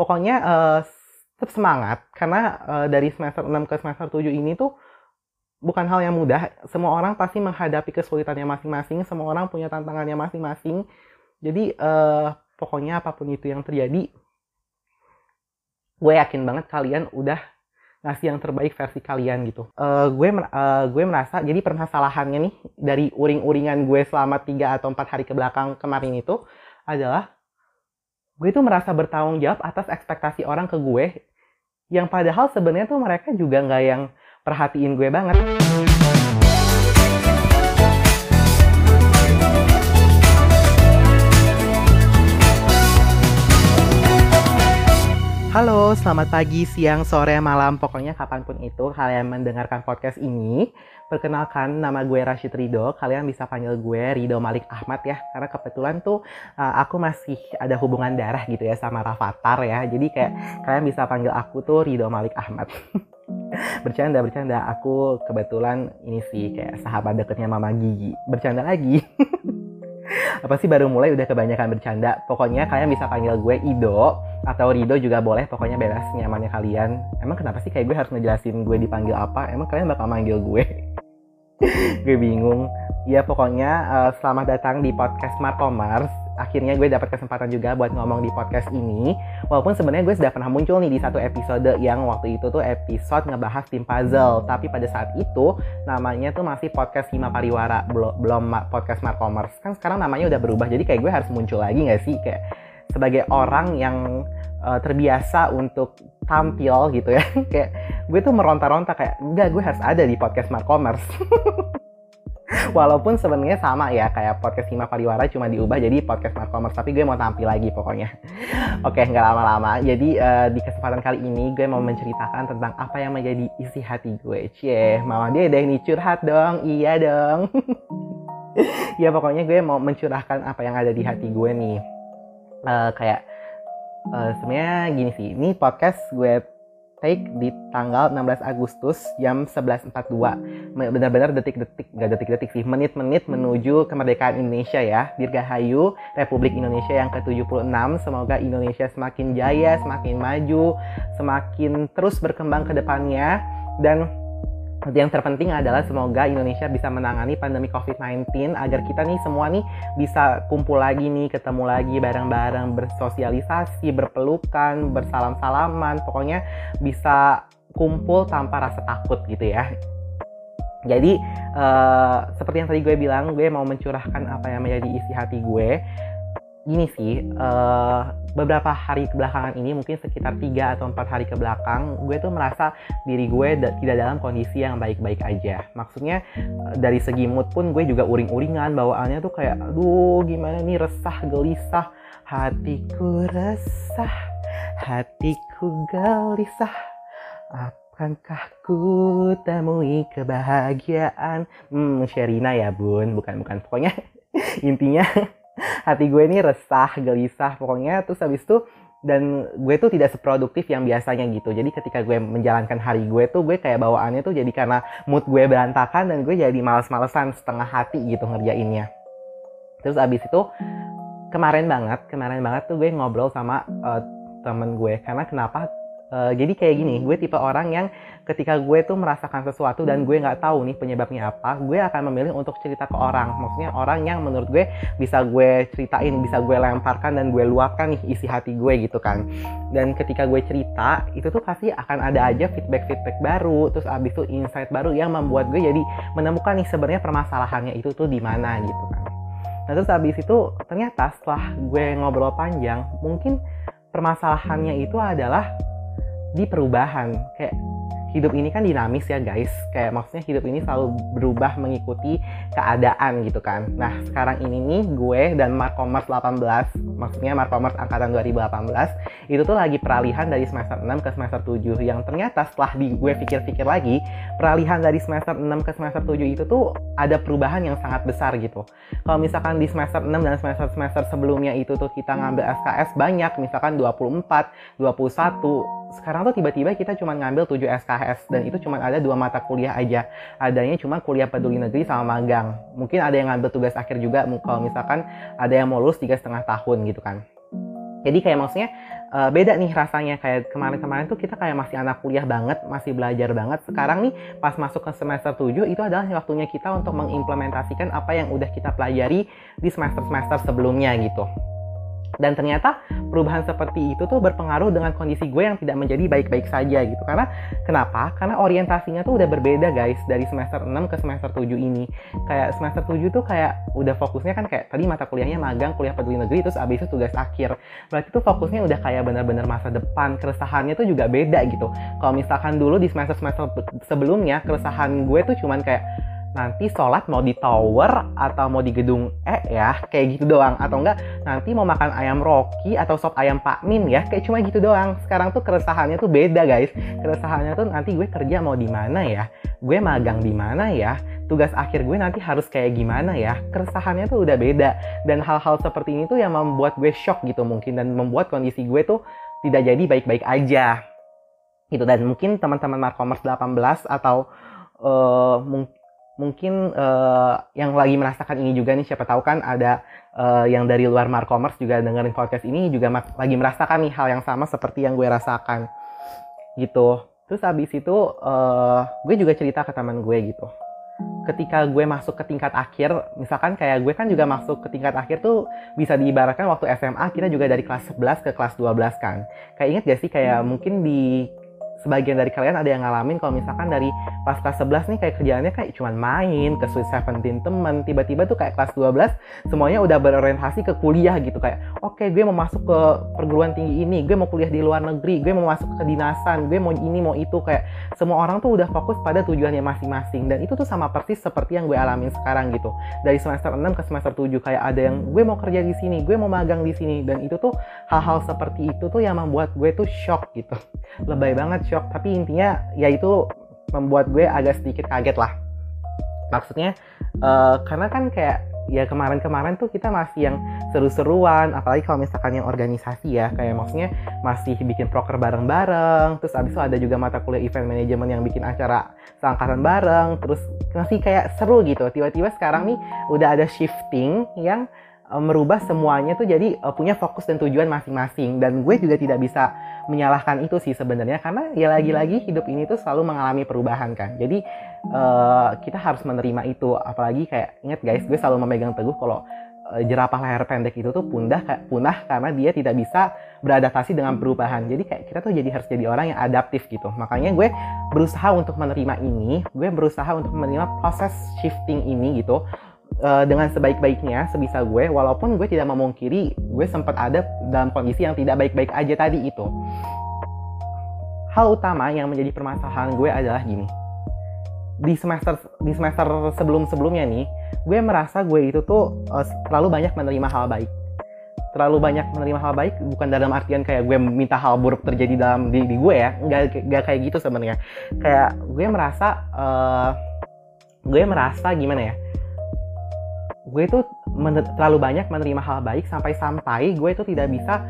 pokoknya uh, tetap semangat karena uh, dari semester 6 ke semester 7 ini tuh bukan hal yang mudah. Semua orang pasti menghadapi kesulitannya masing-masing, semua orang punya tantangannya masing-masing. Jadi uh, pokoknya apa pun itu yang terjadi, gue yakin banget kalian udah ngasih yang terbaik versi kalian gitu. Uh, gue uh, gue merasa jadi permasalahannya nih dari uring-uringan gue selama 3 atau 4 hari ke belakang kemarin itu adalah gue itu merasa bertanggung jawab atas ekspektasi orang ke gue yang padahal sebenarnya tuh mereka juga nggak yang perhatiin gue banget. Halo, selamat pagi, siang, sore, malam, pokoknya kapan pun itu kalian mendengarkan podcast ini. Perkenalkan, nama gue Rashid Rido. Kalian bisa panggil gue Rido Malik Ahmad ya, karena kebetulan tuh uh, aku masih ada hubungan darah gitu ya sama Rafathar ya. Jadi kayak kalian bisa panggil aku tuh Rido Malik Ahmad. bercanda, bercanda. Aku kebetulan ini sih kayak sahabat deketnya Mama Gigi. Bercanda lagi. apa sih baru mulai udah kebanyakan bercanda? Pokoknya kalian bisa panggil gue Ido atau Rido juga boleh pokoknya bebas nyamannya kalian. Emang kenapa sih kayak gue harus ngejelasin gue dipanggil apa? Emang kalian bakal manggil gue? Gue bingung. Ya pokoknya uh, selamat datang di podcast Markomers akhirnya gue dapat kesempatan juga buat ngomong di podcast ini. Walaupun sebenarnya gue sudah pernah muncul nih di satu episode yang waktu itu tuh episode ngebahas tim puzzle. Tapi pada saat itu namanya tuh masih podcast Hima Pariwara, belum, belum podcast Markomers. Kan sekarang namanya udah berubah, jadi kayak gue harus muncul lagi gak sih? Kayak sebagai orang yang uh, terbiasa untuk tampil gitu ya. kayak gue tuh meronta-ronta kayak, enggak gue harus ada di podcast Markomers. Walaupun sebenarnya sama ya kayak podcast Hima Pariwara cuma diubah jadi podcast Markomers tapi gue mau tampil lagi pokoknya. Oke, nggak lama-lama. Jadi uh, di kesempatan kali ini gue mau menceritakan tentang apa yang menjadi isi hati gue. Cie, mama dia deh nih curhat dong. Iya dong. ya pokoknya gue mau mencurahkan apa yang ada di hati gue nih. Uh, kayak uh, sebenarnya gini sih. Ini podcast gue take di tanggal 16 Agustus jam 11.42. Benar-benar detik-detik, nggak detik-detik sih, menit-menit menuju kemerdekaan Indonesia ya. Dirgahayu Republik Indonesia yang ke-76. Semoga Indonesia semakin jaya, semakin maju, semakin terus berkembang ke depannya. Dan yang terpenting adalah semoga Indonesia bisa menangani pandemi COVID-19 agar kita nih semua nih bisa kumpul lagi nih, ketemu lagi bareng-bareng, bersosialisasi, berpelukan, bersalam-salaman, pokoknya bisa kumpul tanpa rasa takut gitu ya. Jadi uh, seperti yang tadi gue bilang, gue mau mencurahkan apa yang menjadi isi hati gue gini sih, uh, beberapa hari kebelakangan ini mungkin sekitar tiga atau empat hari ke belakang, gue tuh merasa diri gue tidak dalam kondisi yang baik-baik aja. Maksudnya uh, dari segi mood pun gue juga uring-uringan, bawaannya tuh kayak, aduh gimana nih resah, gelisah, hatiku resah, hatiku gelisah. Akankah ku temui kebahagiaan? Hmm, Sherina ya bun, bukan bukan. Pokoknya intinya hati gue ini resah, gelisah pokoknya terus habis itu dan gue tuh tidak seproduktif yang biasanya gitu. Jadi ketika gue menjalankan hari gue tuh gue kayak bawaannya tuh jadi karena mood gue berantakan dan gue jadi males-malesan setengah hati gitu ngerjainnya. Terus abis itu kemarin banget, kemarin banget tuh gue ngobrol sama uh, temen gue karena kenapa Uh, jadi kayak gini, gue tipe orang yang ketika gue tuh merasakan sesuatu dan gue nggak tahu nih penyebabnya apa, gue akan memilih untuk cerita ke orang. Maksudnya orang yang menurut gue bisa gue ceritain, bisa gue lemparkan dan gue luapkan nih isi hati gue gitu kan. Dan ketika gue cerita, itu tuh pasti akan ada aja feedback-feedback baru, terus abis itu insight baru yang membuat gue jadi menemukan nih sebenarnya permasalahannya itu tuh di mana gitu kan. Nah terus abis itu ternyata setelah gue ngobrol panjang, mungkin permasalahannya itu adalah di perubahan. Kayak hidup ini kan dinamis ya guys. Kayak maksudnya hidup ini selalu berubah mengikuti keadaan gitu kan. Nah sekarang ini nih gue dan Markomers 18 maksudnya Markomers angkatan 2018 itu tuh lagi peralihan dari semester 6 ke semester 7 yang ternyata setelah di gue pikir-pikir lagi peralihan dari semester 6 ke semester 7 itu tuh ada perubahan yang sangat besar gitu. Kalau misalkan di semester 6 dan semester-semester sebelumnya itu tuh kita ngambil SKS banyak misalkan 24, 21 sekarang tuh tiba-tiba kita cuma ngambil 7 SKS dan itu cuma ada dua mata kuliah aja adanya cuma kuliah peduli negeri sama magang mungkin ada yang ngambil tugas akhir juga kalau misalkan ada yang mau lulus tiga setengah tahun gitu kan jadi kayak maksudnya uh, beda nih rasanya kayak kemarin-kemarin tuh kita kayak masih anak kuliah banget, masih belajar banget. Sekarang nih pas masuk ke semester 7 itu adalah waktunya kita untuk mengimplementasikan apa yang udah kita pelajari di semester-semester sebelumnya gitu. Dan ternyata perubahan seperti itu tuh berpengaruh dengan kondisi gue yang tidak menjadi baik-baik saja gitu. Karena kenapa? Karena orientasinya tuh udah berbeda guys dari semester 6 ke semester 7 ini. Kayak semester 7 tuh kayak udah fokusnya kan kayak tadi mata kuliahnya magang, kuliah peduli negeri, terus abis itu tugas akhir. Berarti tuh fokusnya udah kayak bener-bener masa depan. Keresahannya tuh juga beda gitu. Kalau misalkan dulu di semester-semester sebelumnya, keresahan gue tuh cuman kayak nanti sholat mau di tower atau mau di gedung E ya kayak gitu doang. Atau enggak nanti mau makan ayam Rocky atau sop ayam Pak Min ya kayak cuma gitu doang. Sekarang tuh keresahannya tuh beda guys. Keresahannya tuh nanti gue kerja mau di mana ya? Gue magang di mana ya? Tugas akhir gue nanti harus kayak gimana ya? Keresahannya tuh udah beda. Dan hal-hal seperti ini tuh yang membuat gue shock gitu mungkin. Dan membuat kondisi gue tuh tidak jadi baik-baik aja. Gitu. Dan mungkin teman-teman Markomers 18 atau uh, mungkin mungkin uh, yang lagi merasakan ini juga nih siapa tahu kan ada uh, yang dari luar Markomers juga dengerin podcast ini juga lagi merasakan nih hal yang sama seperti yang gue rasakan. Gitu. Terus habis itu uh, gue juga cerita ke teman gue gitu. Ketika gue masuk ke tingkat akhir misalkan kayak gue kan juga masuk ke tingkat akhir tuh bisa diibaratkan waktu SMA kita juga dari kelas 11 ke kelas 12 kan. Kayak inget gak sih kayak mungkin di sebagian dari kalian ada yang ngalamin kalau misalkan dari pas kelas 11 nih kayak kerjaannya kayak cuman main ke Sweet Seventeen temen tiba-tiba tuh kayak kelas 12 semuanya udah berorientasi ke kuliah gitu. Kayak oke okay, gue mau masuk ke perguruan tinggi ini gue mau kuliah di luar negeri gue mau masuk ke dinasan gue mau ini mau itu. Kayak semua orang tuh udah fokus pada tujuannya masing-masing. Dan itu tuh sama persis seperti yang gue alamin sekarang gitu. Dari semester 6 ke semester 7 kayak ada yang gue mau kerja di sini gue mau magang di sini. Dan itu tuh hal-hal seperti itu tuh yang membuat gue tuh shock gitu. Lebay banget shock tapi intinya ya itu membuat gue agak sedikit kaget lah. Maksudnya uh, karena kan kayak ya kemarin-kemarin tuh kita masih yang seru-seruan apalagi kalau misalkan yang organisasi ya kayak maksudnya masih bikin proker bareng-bareng terus abis itu ada juga mata kuliah event management yang bikin acara seangkatan bareng terus masih kayak seru gitu. Tiba-tiba sekarang nih udah ada shifting yang uh, merubah semuanya tuh jadi uh, punya fokus dan tujuan masing-masing. Dan gue juga tidak bisa menyalahkan itu sih sebenarnya. Karena ya lagi-lagi hidup ini tuh selalu mengalami perubahan kan. Jadi uh, kita harus menerima itu. Apalagi kayak ingat guys gue selalu memegang teguh kalau uh, jerapah leher pendek itu tuh punah punah karena dia tidak bisa beradaptasi dengan perubahan. Jadi kayak kita tuh jadi harus jadi orang yang adaptif gitu. Makanya gue berusaha untuk menerima ini. Gue berusaha untuk menerima proses shifting ini gitu uh, dengan sebaik-baiknya sebisa gue walaupun gue tidak memungkiri gue sempat ada dalam kondisi yang tidak baik-baik aja tadi itu. Hal utama yang menjadi permasalahan gue adalah gini. Di semester di semester sebelum sebelumnya nih gue merasa gue itu tuh uh, terlalu banyak menerima hal baik. Terlalu banyak menerima hal baik bukan dalam artian kayak gue minta hal buruk terjadi dalam di, di gue ya nggak nggak kayak gitu sebenarnya. Kayak gue merasa uh, gue merasa gimana ya gue tuh terlalu banyak menerima hal baik sampai-sampai gue tuh tidak bisa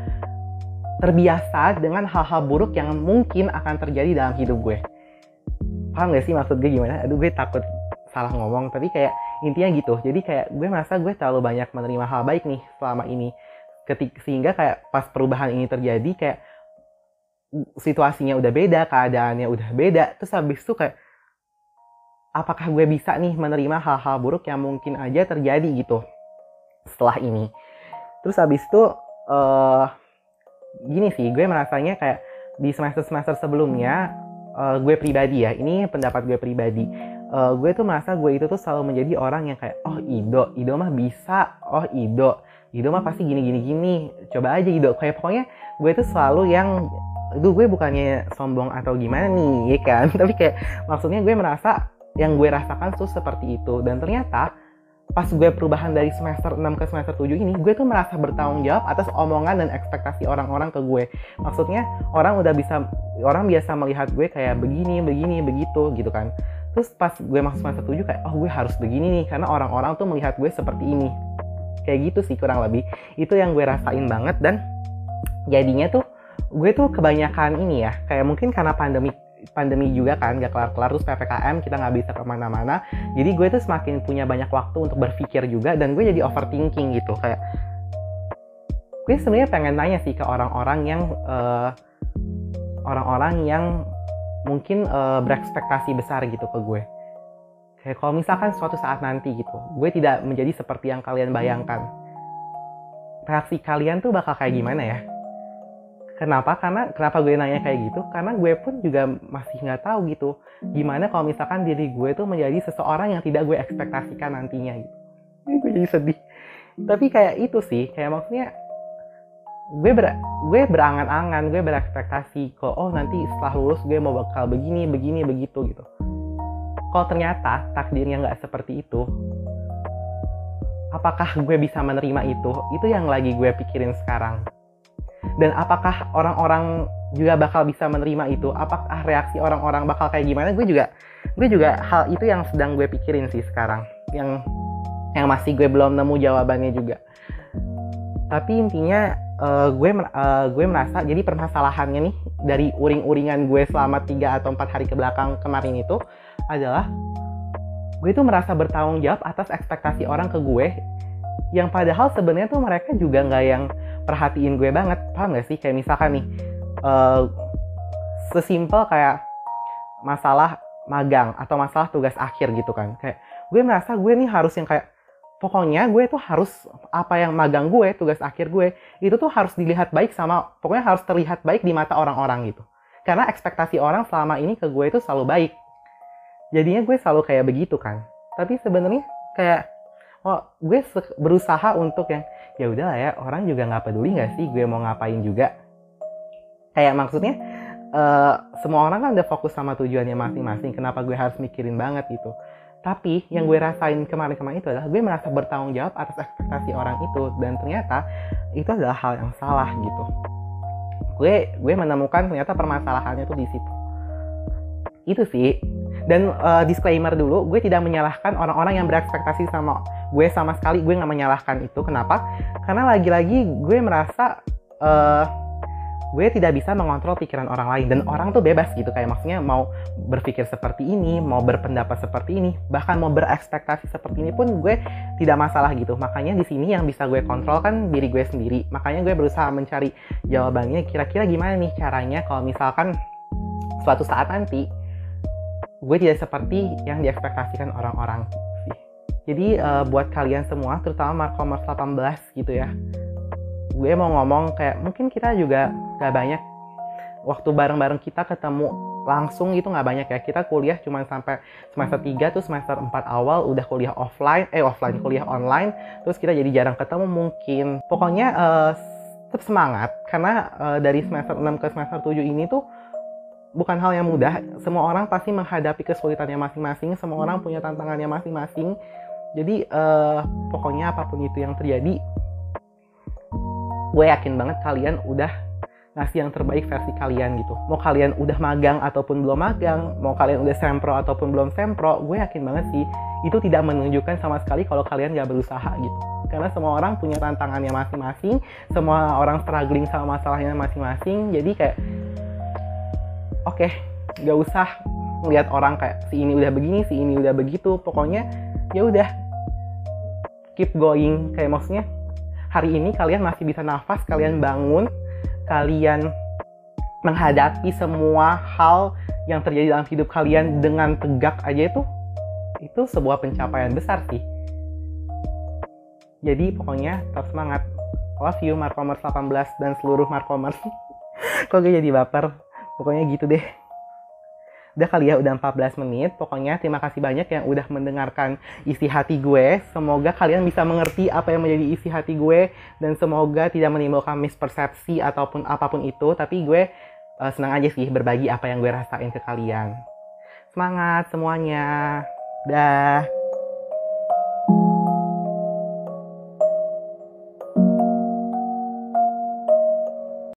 terbiasa dengan hal-hal buruk yang mungkin akan terjadi dalam hidup gue. Paham gak sih maksud gue gimana? Aduh gue takut salah ngomong, tapi kayak intinya gitu. Jadi kayak gue merasa gue terlalu banyak menerima hal baik nih selama ini. Ketik, sehingga kayak pas perubahan ini terjadi kayak situasinya udah beda, keadaannya udah beda. Terus habis itu kayak apakah gue bisa nih menerima hal-hal buruk yang mungkin aja terjadi gitu setelah ini? Terus habis itu uh, gini sih gue merasanya kayak di semester semester sebelumnya uh, gue pribadi ya ini pendapat gue pribadi uh, gue tuh merasa gue itu tuh selalu menjadi orang yang kayak oh Ido Ido mah bisa oh Ido Ido mah pasti gini gini gini coba aja Ido. Kayak pokoknya gue tuh selalu yang Aduh gue bukannya sombong atau gimana nih ya kan? Tapi kayak maksudnya gue merasa yang gue rasakan tuh seperti itu. Dan ternyata pas gue perubahan dari semester 6 ke semester 7 ini gue tuh merasa bertanggung jawab atas omongan dan ekspektasi orang-orang ke gue. Maksudnya orang udah bisa orang biasa melihat gue kayak begini begini begitu gitu kan. Terus pas gue masuk semester 7 kayak oh gue harus begini nih karena orang-orang tuh melihat gue seperti ini. Kayak gitu sih kurang lebih. Itu yang gue rasain banget dan jadinya tuh gue tuh kebanyakan ini ya kayak mungkin karena pandemi pandemi juga kan gak kelar-kelar terus ppkm kita nggak bisa ke mana-mana. Jadi gue tuh semakin punya banyak waktu untuk berpikir juga dan gue jadi overthinking gitu. Kayak gue sebenarnya pengen nanya sih ke orang-orang yang orang orang-orang yang mungkin uh, berekspektasi besar gitu ke gue. Kayak kalau misalkan suatu saat nanti gitu gue tidak menjadi seperti yang kalian bayangkan. Reaksi kalian tuh bakal kayak gimana ya kenapa? Karena kenapa gue nanya kayak gitu? Karena gue pun juga masih nggak tahu gitu gimana kalau misalkan diri gue tuh menjadi seseorang yang tidak gue ekspektasikan nantinya gitu. Ini gue jadi sedih. Tapi kayak itu sih kayak maksudnya gue ber gue berangan-angan gue berekspektasi kok oh nanti setelah lulus gue mau bakal begini begini begitu gitu. Kalau ternyata takdirnya nggak seperti itu apakah gue bisa menerima itu? Itu yang lagi gue pikirin sekarang dan apakah orang-orang juga bakal bisa menerima itu? Apakah reaksi orang-orang bakal kayak gimana? Gue juga gue juga hal itu yang sedang gue pikirin sih sekarang. Yang yang masih gue belum nemu jawabannya juga. Tapi intinya uh, gue uh, gue merasa jadi permasalahannya nih dari uring-uringan gue selama tiga atau empat hari ke belakang kemarin itu adalah gue itu merasa bertanggung jawab atas ekspektasi orang ke gue yang padahal sebenarnya tuh mereka juga nggak yang perhatiin gue banget. Paham gak sih? Kayak misalkan nih uh, sesimpel kayak masalah magang atau masalah tugas akhir gitu kan. Kayak gue merasa gue nih harus yang kayak pokoknya gue tuh harus apa yang magang gue tugas akhir gue itu tuh harus dilihat baik sama pokoknya harus terlihat baik di mata orang-orang gitu. Karena ekspektasi orang selama ini ke gue itu selalu baik. Jadinya gue selalu kayak begitu kan. Tapi sebenarnya kayak oh gue berusaha untuk yang ya udahlah ya orang juga nggak peduli nggak sih gue mau ngapain juga. Kayak maksudnya uh, semua orang kan udah fokus sama tujuannya masing-masing kenapa gue harus mikirin banget gitu. Tapi yang gue rasain kemarin-kemarin itu adalah gue merasa bertanggung jawab atas ekspektasi orang itu dan ternyata itu adalah hal yang salah gitu. Gue gue menemukan ternyata permasalahannya tuh di situ. Itu sih dan uh, disclaimer dulu gue tidak menyalahkan orang-orang yang berekspektasi sama gue sama sekali. Gue nggak menyalahkan itu. Kenapa? Karena lagi-lagi gue merasa uh, gue tidak bisa mengontrol pikiran orang lain. Dan orang tuh bebas gitu. Kayak maksudnya mau berpikir seperti ini mau berpendapat seperti ini bahkan mau berekspektasi seperti ini pun gue tidak masalah gitu. Makanya di sini yang bisa gue kontrol kan diri gue sendiri. Makanya gue berusaha mencari jawabannya. Kira-kira gimana nih caranya? Kalau misalkan suatu saat nanti gue tidak seperti yang diekspektasikan orang-orang sih. Jadi uh, buat kalian semua, terutama Markomers 18 gitu ya, gue mau ngomong kayak mungkin kita juga gak banyak waktu bareng-bareng kita ketemu langsung itu nggak banyak ya kita kuliah cuma sampai semester 3 tuh semester 4 awal udah kuliah offline eh offline kuliah online terus kita jadi jarang ketemu mungkin pokoknya uh, tetap semangat karena uh, dari semester 6 ke semester 7 ini tuh bukan hal yang mudah. Semua orang pasti menghadapi kesulitannya masing-masing. Semua orang punya tantangannya masing-masing. Jadi uh, pokoknya apa pun itu yang terjadi, gue yakin banget kalian udah ngasih yang terbaik versi kalian gitu. Mau kalian udah magang ataupun belum magang, mau kalian udah sempro ataupun belum sempro, gue yakin banget sih itu tidak menunjukkan sama sekali kalau kalian gak berusaha gitu. Karena semua orang punya tantangannya masing-masing, semua orang struggling sama masalahnya masing-masing. Jadi kayak oke okay, nggak usah ngeliat orang kayak si ini udah begini si ini udah begitu. Pokoknya ya udah keep going. Kayak maksudnya hari ini kalian masih bisa nafas kalian bangun kalian menghadapi semua hal yang terjadi dalam hidup kalian dengan tegak aja itu itu sebuah pencapaian besar sih. Jadi pokoknya tetap semangat. Love you Markomers 18 dan seluruh Markomers kok gue jadi baper pokoknya gitu deh. Udah kali ya udah 14 menit. Pokoknya terima kasih banyak yang udah mendengarkan isi hati gue. Semoga kalian bisa mengerti apa yang menjadi isi hati gue. Dan semoga tidak menimbulkan mispersepsi ataupun apa pun itu. Tapi gue uh, senang aja sih berbagi apa yang gue rasain ke kalian. Semangat semuanya. Dah